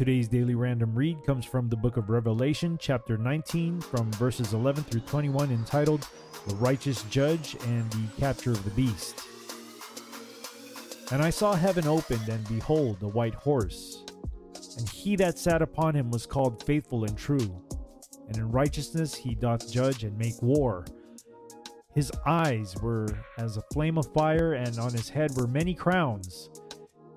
Today's daily random read comes from the book of Revelation, chapter 19, from verses 11 through 21, entitled The Righteous Judge and the Capture of the Beast. And I saw heaven opened, and behold, a white horse. And he that sat upon him was called Faithful and True, and in righteousness he doth judge and make war. His eyes were as a flame of fire, and on his head were many crowns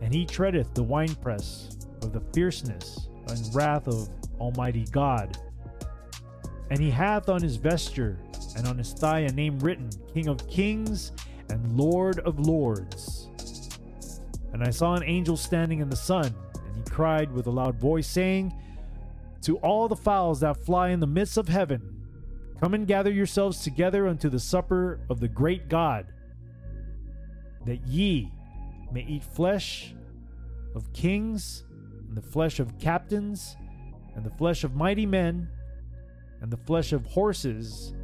and he treadeth the winepress of the fierceness and wrath of Almighty God. And he hath on his vesture and on his thigh a name written, King of Kings and Lord of Lords. And I saw an angel standing in the sun, and he cried with a loud voice, saying, To all the fowls that fly in the midst of heaven, come and gather yourselves together unto the supper of the great God, that ye may eat flesh of kings, and the flesh of captains, and the flesh of mighty men, and the flesh of horses,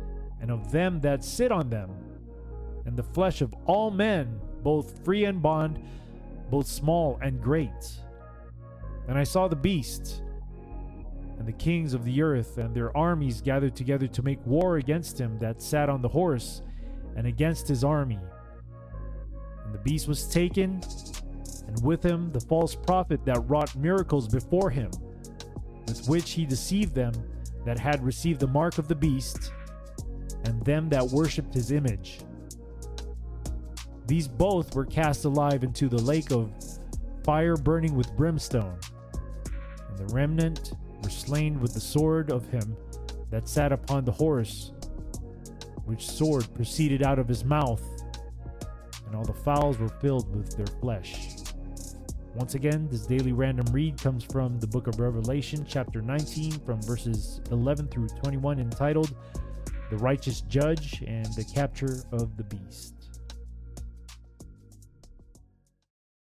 and of them that sit on them, and the flesh of all men, both free and bond, both small and great. And I saw the beast, and the kings of the earth, and their armies gathered together to make war against him that sat on the horse, and against his army. And the beast was taken, and with him the false prophet that wrought miracles before him, with which he deceived them that had received the mark of the beast, and them that worshipped his image. These both were cast alive into the lake of fire burning with brimstone, and the remnant were slain with the sword of him that sat upon the horse, which sword proceeded out of his mouth, and all the fowls were filled with their flesh. Once again, this daily random read comes from the book of Revelation, chapter 19, from verses 11 through 21, entitled The Righteous Judge and the Capture of the Beast.